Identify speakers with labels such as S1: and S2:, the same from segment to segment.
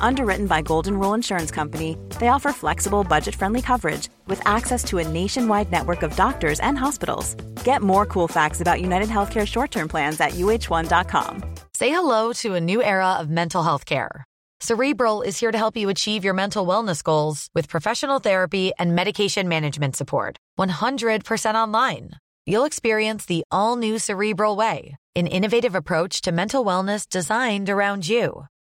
S1: Underwritten by Golden Rule Insurance Company, they offer flexible, budget friendly coverage with access to a nationwide network of doctors and hospitals. Get more cool facts about United Healthcare short term plans at uh1.com.
S2: Say hello to a new era of mental health care. Cerebral is here to help you achieve your mental wellness goals with professional therapy and medication management support. 100% online. You'll experience the all new Cerebral Way, an innovative approach to mental wellness designed around you.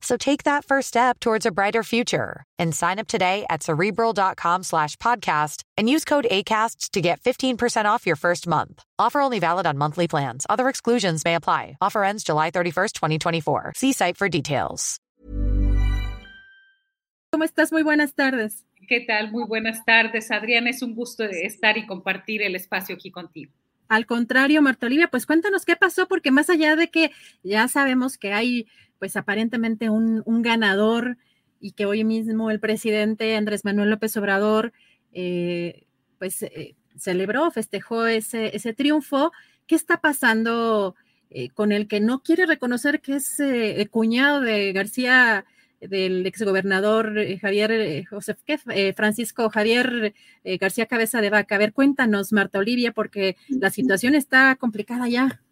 S2: So take that first step towards a brighter future and sign up today at cerebral.com slash podcast and use code ACasts to get 15% off your first month. Offer only valid on monthly plans. Other exclusions may apply. Offer ends July 31st, 2024. See site for details.
S3: ¿Cómo estás? Muy buenas tardes.
S4: ¿Qué tal? Muy buenas tardes, Adriana. Es un gusto estar y compartir el espacio aquí contigo.
S3: Al contrario, Marta Olivia, pues cuéntanos qué pasó, porque más allá de que ya sabemos que hay pues aparentemente un, ganador y que hoy mismo el presidente Andrés Manuel López Obrador eh, pues eh, celebró, festejó ese, ese triunfo. ¿Qué está pasando eh, con el que no quiere reconocer que es el cuñado de García, del exgobernador Javier José Francisco Javier García Cabeza de Vaca? A ver, cuéntanos, Marta Olivia, porque la situación está complicada ya.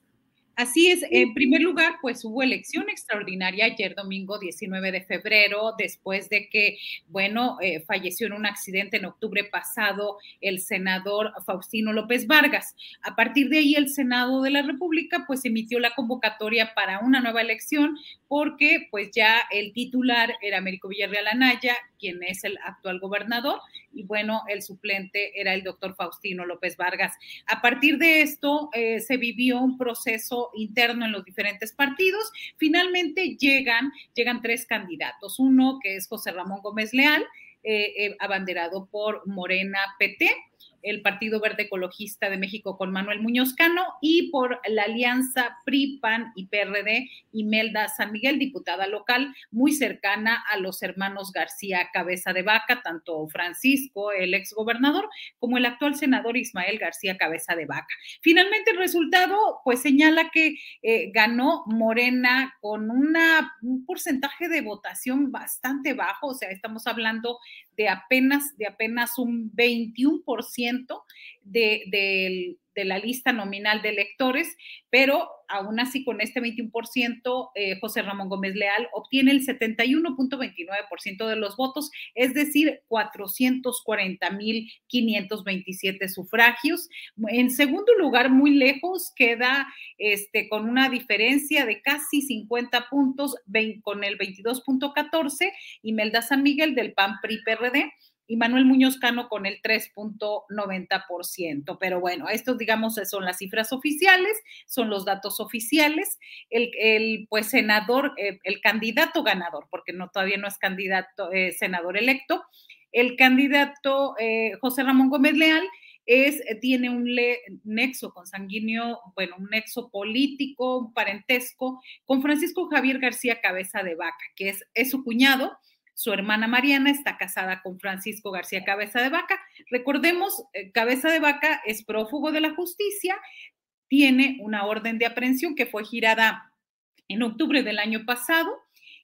S4: Así es, en primer lugar, pues hubo elección extraordinaria ayer domingo 19 de febrero, después de que, bueno, eh, falleció en un accidente en octubre pasado el senador Faustino López Vargas. A partir de ahí, el Senado de la República, pues emitió la convocatoria para una nueva elección, porque pues ya el titular era Américo Villarreal Anaya, quien es el actual gobernador, y bueno, el suplente era el doctor Faustino López Vargas. A partir de esto eh, se vivió un proceso interno en los diferentes partidos. Finalmente llegan, llegan tres candidatos. Uno que es José Ramón Gómez Leal, eh, eh, abanderado por Morena PT el Partido Verde Ecologista de México con Manuel Muñoz Cano y por la alianza PRI, PAN y PRD, Imelda San Miguel, diputada local, muy cercana a los hermanos García Cabeza de Vaca, tanto Francisco, el exgobernador, como el actual senador Ismael García Cabeza de Vaca. Finalmente el resultado pues señala que eh, ganó Morena con una, un porcentaje de votación bastante bajo, o sea, estamos hablando de apenas, de apenas un 21% de, de, la lista nominal de electores, pero aún así con este 21%, eh, José Ramón Gómez Leal obtiene el 71.29% de los votos, es decir, 440.527 sufragios. En segundo lugar, muy lejos, queda este, con una diferencia de casi 50 puntos, con el 22.14, Imelda San Miguel del PAN PRI PRD y Manuel Muñoz Cano con el 3.90%. Pero bueno, estos, digamos, son las cifras oficiales, son los datos oficiales. El, pues, senador, eh, el candidato ganador, porque no, todavía no es candidato, eh, senador electo, el candidato eh, José Ramón Gómez Leal es, tiene un nexo consanguíneo, bueno, un nexo político, un parentesco con Francisco Javier García Cabeza de Vaca, que es, es su cuñado su hermana Mariana está casada con Francisco García Cabeza de Vaca. Recordemos, eh, Cabeza de Vaca es prófugo de la justicia, tiene una orden de aprehensión que fue girada en octubre del año pasado,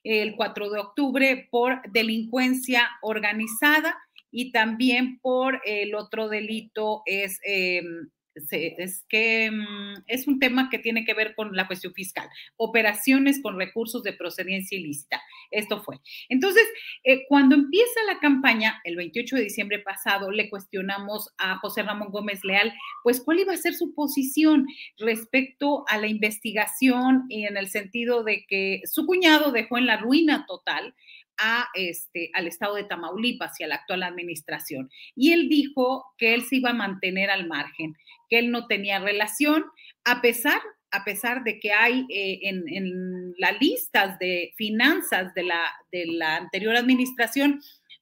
S4: el 4 de octubre, por delincuencia organizada y también por el otro delito es em, es que mm, es un tema que tiene que ver con la cuestión fiscal, operaciones con recursos de procedencia ilícita. Esto fue. Entonces, eh, cuando empieza la campaña, el 28 de diciembre pasado, le cuestionamos a José Ramón Gómez Leal, pues cuál iba a ser su posición respecto a la investigación y en el sentido de que su cuñado dejó en la ruina total este, al estado de Tamaulipas y a la actual administración. Y él dijo que él se iba a mantener al margen, que él no tenía relación, a pesar, a pesar de que hay eh, en, en las listas de finanzas de la, de la anterior administración,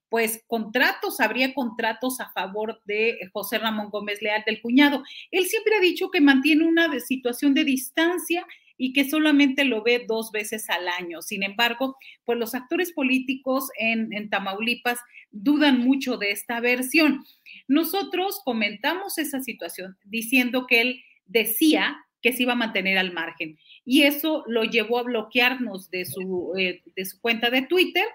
S4: pues contratos, habría contratos a favor de José Ramón Gómez Leal del cuñado. Él siempre ha dicho que mantiene una situación de distancia y que solamente lo ve dos veces al año. Sin embargo, pues los actores políticos en, Tamaulipas dudan mucho de esta versión. Nosotros comentamos esa situación diciendo que él decía que se iba a mantener al margen y eso lo llevó a bloquearnos de su, eh, de su cuenta de Twitter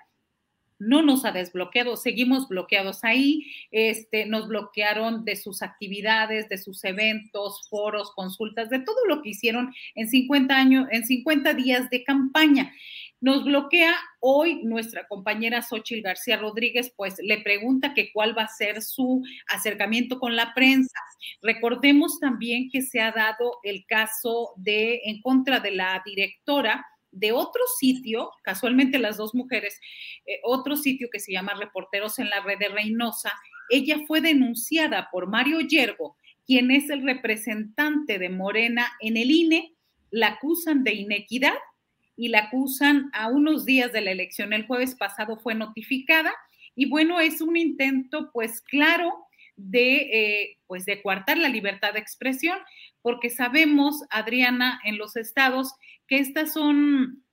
S4: no nos ha desbloqueado, seguimos bloqueados ahí, este, nos bloquearon de sus actividades, de sus eventos, foros, consultas, de todo lo que hicieron en 50 años, en 50 días de campaña. Nos bloquea hoy nuestra compañera Xochil García Rodríguez, pues le pregunta que cuál va a ser su acercamiento con la prensa. Recordemos también que se ha dado el caso de en contra de la directora de otro sitio, casualmente las dos mujeres, eh, otro sitio que se llama Reporteros en la Red de Reynosa, ella fue denunciada por Mario Yergo, quien es el representante de Morena en el INE, la acusan de inequidad y la acusan a unos días de la elección. El jueves pasado fue notificada y bueno, es un intento pues claro de eh, pues de coartar la libertad de expresión, porque sabemos, Adriana, en los estados que estas son,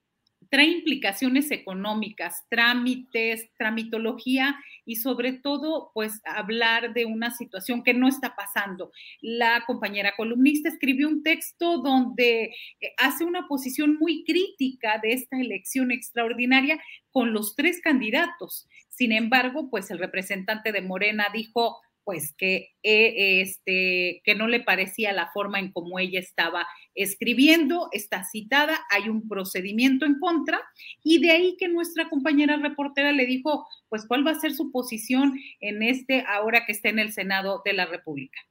S4: trae implicaciones económicas, trámites, tramitología y sobre todo, pues hablar de una situación que no está pasando. La compañera columnista escribió un texto donde eh, hace una posición muy crítica de esta elección extraordinaria con los tres candidatos. Sin embargo, pues el representante de Morena dijo, pues que, eh, este, que no le parecía la forma en cómo ella estaba escribiendo, está citada, hay un procedimiento en contra, y de ahí que nuestra compañera reportera le dijo, pues cuál va a ser su posición en este, ahora que está en el Senado de la República.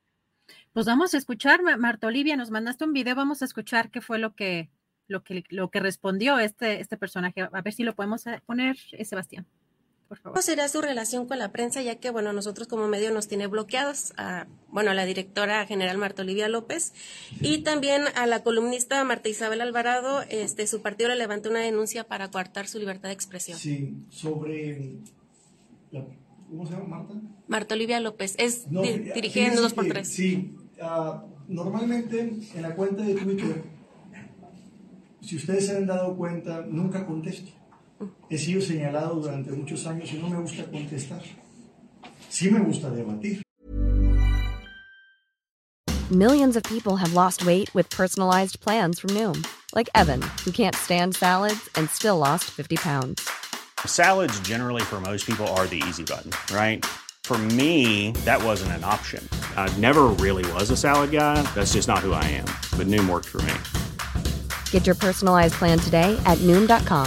S3: Pues vamos a escuchar, Marta Olivia, nos mandaste un video, vamos a escuchar qué fue lo que, lo que, lo que respondió este, este personaje. A ver si lo podemos eh, poner, Sebastián.
S5: ¿Cómo sería su relación con la prensa, ya que, bueno, nosotros como medio nos tiene bloqueados a, bueno, a la directora general Marta Olivia López y también a la columnista Marta Isabel Alvarado, este, su partido le levantó una denuncia para coartar su libertad de expresión.
S6: Sí, sobre, ¿cómo se llama Marta?
S5: Marta Olivia López, es no, dirigida en 2x3.
S6: Sí, uh, normalmente en la cuenta de Twitter, si ustedes se han dado cuenta, nunca contesto he sido señalado durante muchos años y no me gusta contestar. Sí me gusta debatir.
S1: Millions of people have lost weight with personalized plans from Noom, like Evan, who can't stand salads and still lost 50 pounds.
S7: Salads generally for most people are the easy button, right? For me, that wasn't an option. I never really was a salad guy. That's just not who I am. But Noom worked for me.
S1: Get your personalized plan today at Noom.com.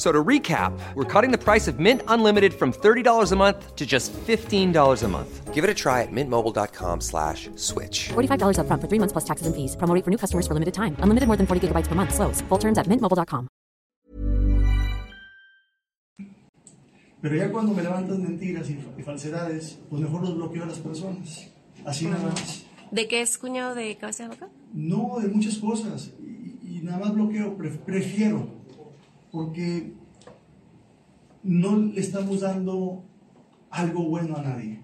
S8: So to recap, we're cutting the price of Mint Unlimited from $30 a month to just $15 a month. Give it a try at mintmobile.com slash switch.
S9: $45 up front for three months plus taxes and fees. Promoting for new customers for limited time. Unlimited more than 40 gigabytes per month. Slows. Full terms at mintmobile.com.
S6: Pero ya cuando me levantan mentiras y, y falsedades, pues mejor los bloqueo a las personas. Así nada más.
S5: ¿De qué es cuñado de cabeza de boca?
S6: No, de muchas cosas. Y, y nada más bloqueo. prefiero porque no le estamos dando algo bueno a nadie.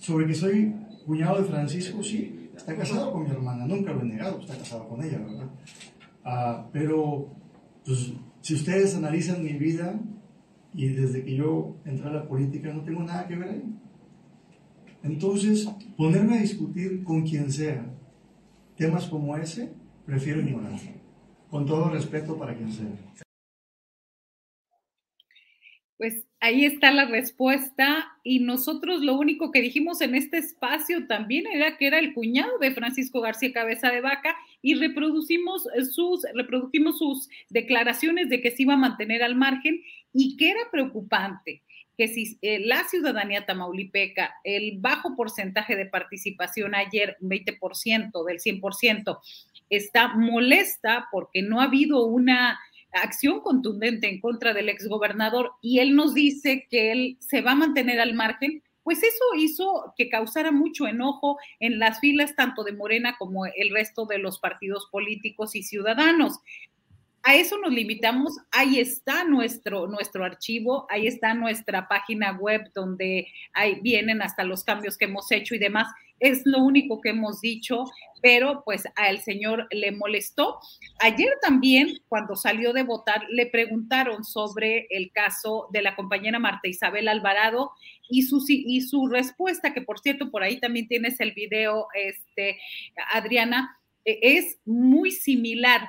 S6: Sobre que soy cuñado de Francisco, sí, está casado con mi hermana, nunca lo he negado, está casado con ella, ¿verdad? Ah, pero pues, si ustedes analizan mi vida y desde que yo entré a la política no tengo nada que ver ahí. Entonces, ponerme a discutir con quien sea temas como ese, prefiero ignorar. Con todo respeto para quien sea.
S4: Pues ahí está la respuesta y nosotros lo único que dijimos en este espacio también era que era el cuñado de Francisco García Cabeza de Vaca y reproducimos sus, reprodujimos sus declaraciones de que se iba a mantener al margen y que era preocupante que si eh, la ciudadanía tamaulipeca, el bajo porcentaje de participación ayer, 20% del 100%, está molesta porque no ha habido una acción contundente en contra del exgobernador y él nos dice que él se va a mantener al margen, pues eso hizo que causara mucho enojo en las filas tanto de Morena como el resto de los partidos políticos y ciudadanos. A eso nos limitamos, ahí está nuestro, nuestro archivo, ahí está nuestra página web donde ahí vienen hasta los cambios que hemos hecho y demás. Es lo único que hemos dicho, pero pues al señor le molestó. Ayer también, cuando salió de votar, le preguntaron sobre el caso de la compañera Marta Isabel Alvarado y su, y su respuesta, que por cierto, por ahí también tienes el video, este, Adriana, e, es muy similar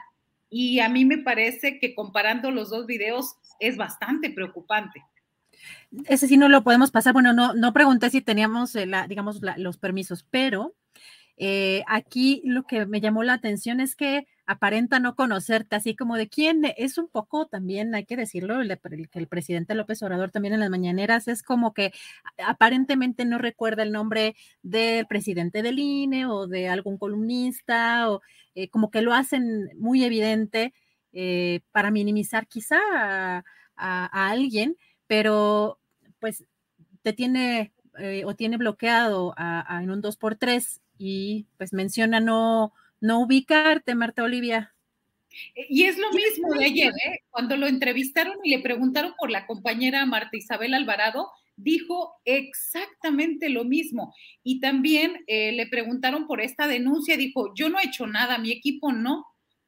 S4: y a mí me parece que comparando los dos videos es bastante preocupante.
S3: Ese sí no lo podemos pasar. Bueno, no, no pregunté si teníamos, eh, digamos, los permisos, pero eh, aquí lo que me llamó la atención es que aparenta no conocerte, así como de quién es un poco también, hay que decirlo, el, el, presidente López Obrador también en las mañaneras es como que aparentemente no recuerda el nombre del presidente del INE o de algún columnista, o eh, como que lo hacen muy evidente eh, para minimizar quizá a, alguien, pero pues te tiene o tiene bloqueado en un 2x3 y pues menciona no, no ubicarte, Marta Olivia.
S4: Y es lo mismo de ayer, ¿eh? cuando lo entrevistaron y le preguntaron por la compañera Marta Isabel Alvarado, dijo exactamente lo mismo. Y también eh, le preguntaron por esta denuncia, dijo, yo no he hecho nada, mi equipo no.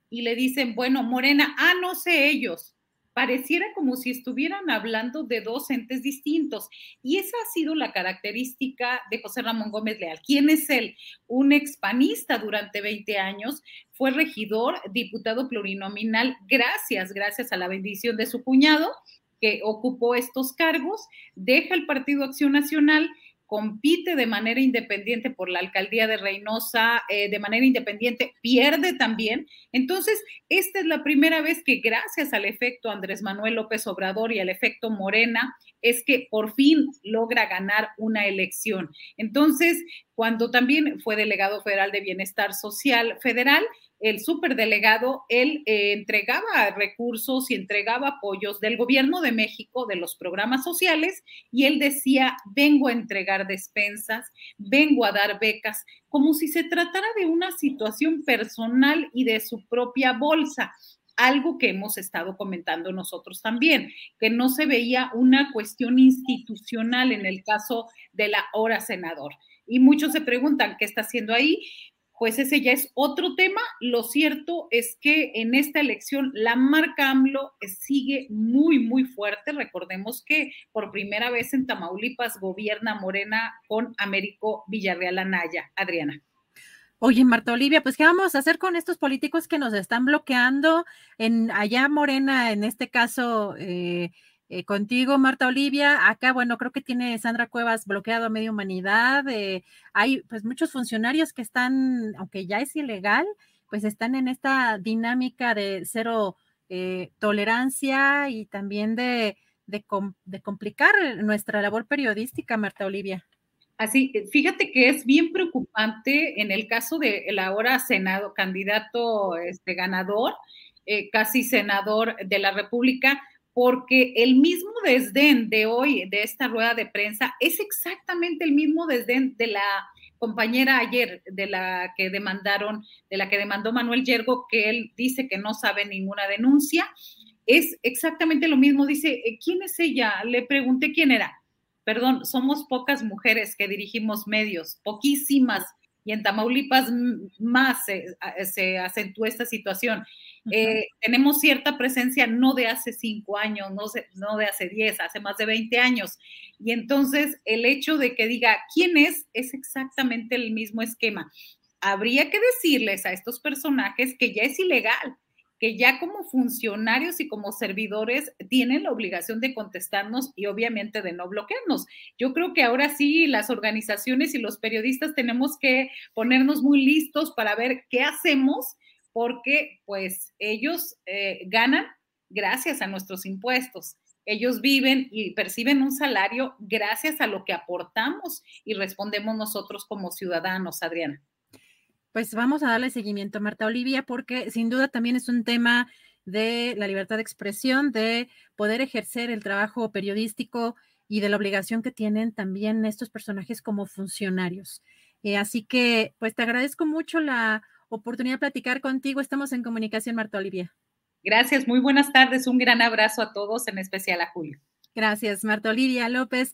S4: Y le dicen, bueno, Morena, ah, no sé ellos pareciera como si estuvieran hablando de dos entes distintos. Y esa ha sido la característica de José Ramón Gómez Leal. ¿Quién es él? Un expanista durante 20 años, fue regidor, diputado plurinominal, gracias, gracias a la bendición de su cuñado, que ocupó estos cargos, deja el Partido Acción Nacional compite de manera independiente por la alcaldía de Reynosa, eh, de manera independiente, pierde también. Entonces, esta es la primera vez que gracias al efecto Andrés Manuel López Obrador y al efecto Morena, es que por fin logra ganar una elección. Entonces, cuando también fue delegado federal de Bienestar Social Federal, el superdelegado, él eh, entregaba recursos y entregaba apoyos del gobierno de México, de los programas sociales, y él decía, vengo a entregar despensas, vengo a dar becas, como si se tratara de una situación personal y de su propia bolsa algo que hemos estado comentando nosotros también, que no se veía una cuestión institucional en el caso de la hora senador. Y muchos se preguntan qué está haciendo ahí pues ese ya es otro tema. Lo cierto es que en esta elección la marca AMLO sigue muy, muy fuerte. Recordemos que por primera vez en Tamaulipas gobierna Morena con Américo Villarreal Anaya. Adriana.
S3: Oye, Marta Olivia, pues ¿qué vamos a hacer con estos políticos que nos están bloqueando en allá Morena, en este caso? Eh, eh, contigo, Marta Olivia. Acá, bueno, creo que tiene Sandra Cuevas bloqueado a media humanidad. Eh, hay pues muchos funcionarios que están, aunque ya es ilegal, pues están en esta dinámica de cero eh, tolerancia y también de, de, de complicar nuestra labor periodística, Marta Olivia.
S4: Así, fíjate que es bien preocupante en el caso de el ahora senado, candidato este, ganador, casi senador de la República, porque el mismo desdén de hoy, de esta rueda de prensa, es exactamente el mismo desdén de la compañera ayer, de la que demandaron, de la que demandó Manuel Yergo, que él dice que no sabe ninguna denuncia. Es exactamente lo mismo. Dice, eh, ¿quién es ella? Le pregunté quién era. Perdón, somos pocas mujeres que dirigimos medios, poquísimas, y en Tamaulipas más se, se acentúa esta situación eh, tenemos cierta presencia no de hace cinco años, no, no de hace diez, hace más de 20 años. Y entonces el hecho de que diga quién es es exactamente el mismo esquema. Habría que decirles a estos personajes que ya es ilegal, que ya como funcionarios y como servidores tienen la obligación de contestarnos y obviamente de no bloquearnos. Yo creo que ahora sí las organizaciones y los periodistas tenemos que ponernos muy listos para ver qué hacemos porque pues ellos eh, ganan gracias a nuestros impuestos. Ellos viven y perciben un salario gracias a lo que aportamos y respondemos nosotros como ciudadanos, Adriana
S3: pues vamos a darle seguimiento a Marta Olivia porque sin duda también es un tema de la libertad de expresión, de poder ejercer el trabajo periodístico y de la obligación que tienen también estos personajes como funcionarios. Eh, así que, pues te agradezco mucho la oportunidad de platicar contigo. Estamos en comunicación, Marta Olivia.
S4: Gracias, muy buenas tardes. Un gran abrazo a todos, en especial a Julio.
S3: Gracias, Marta Olivia López.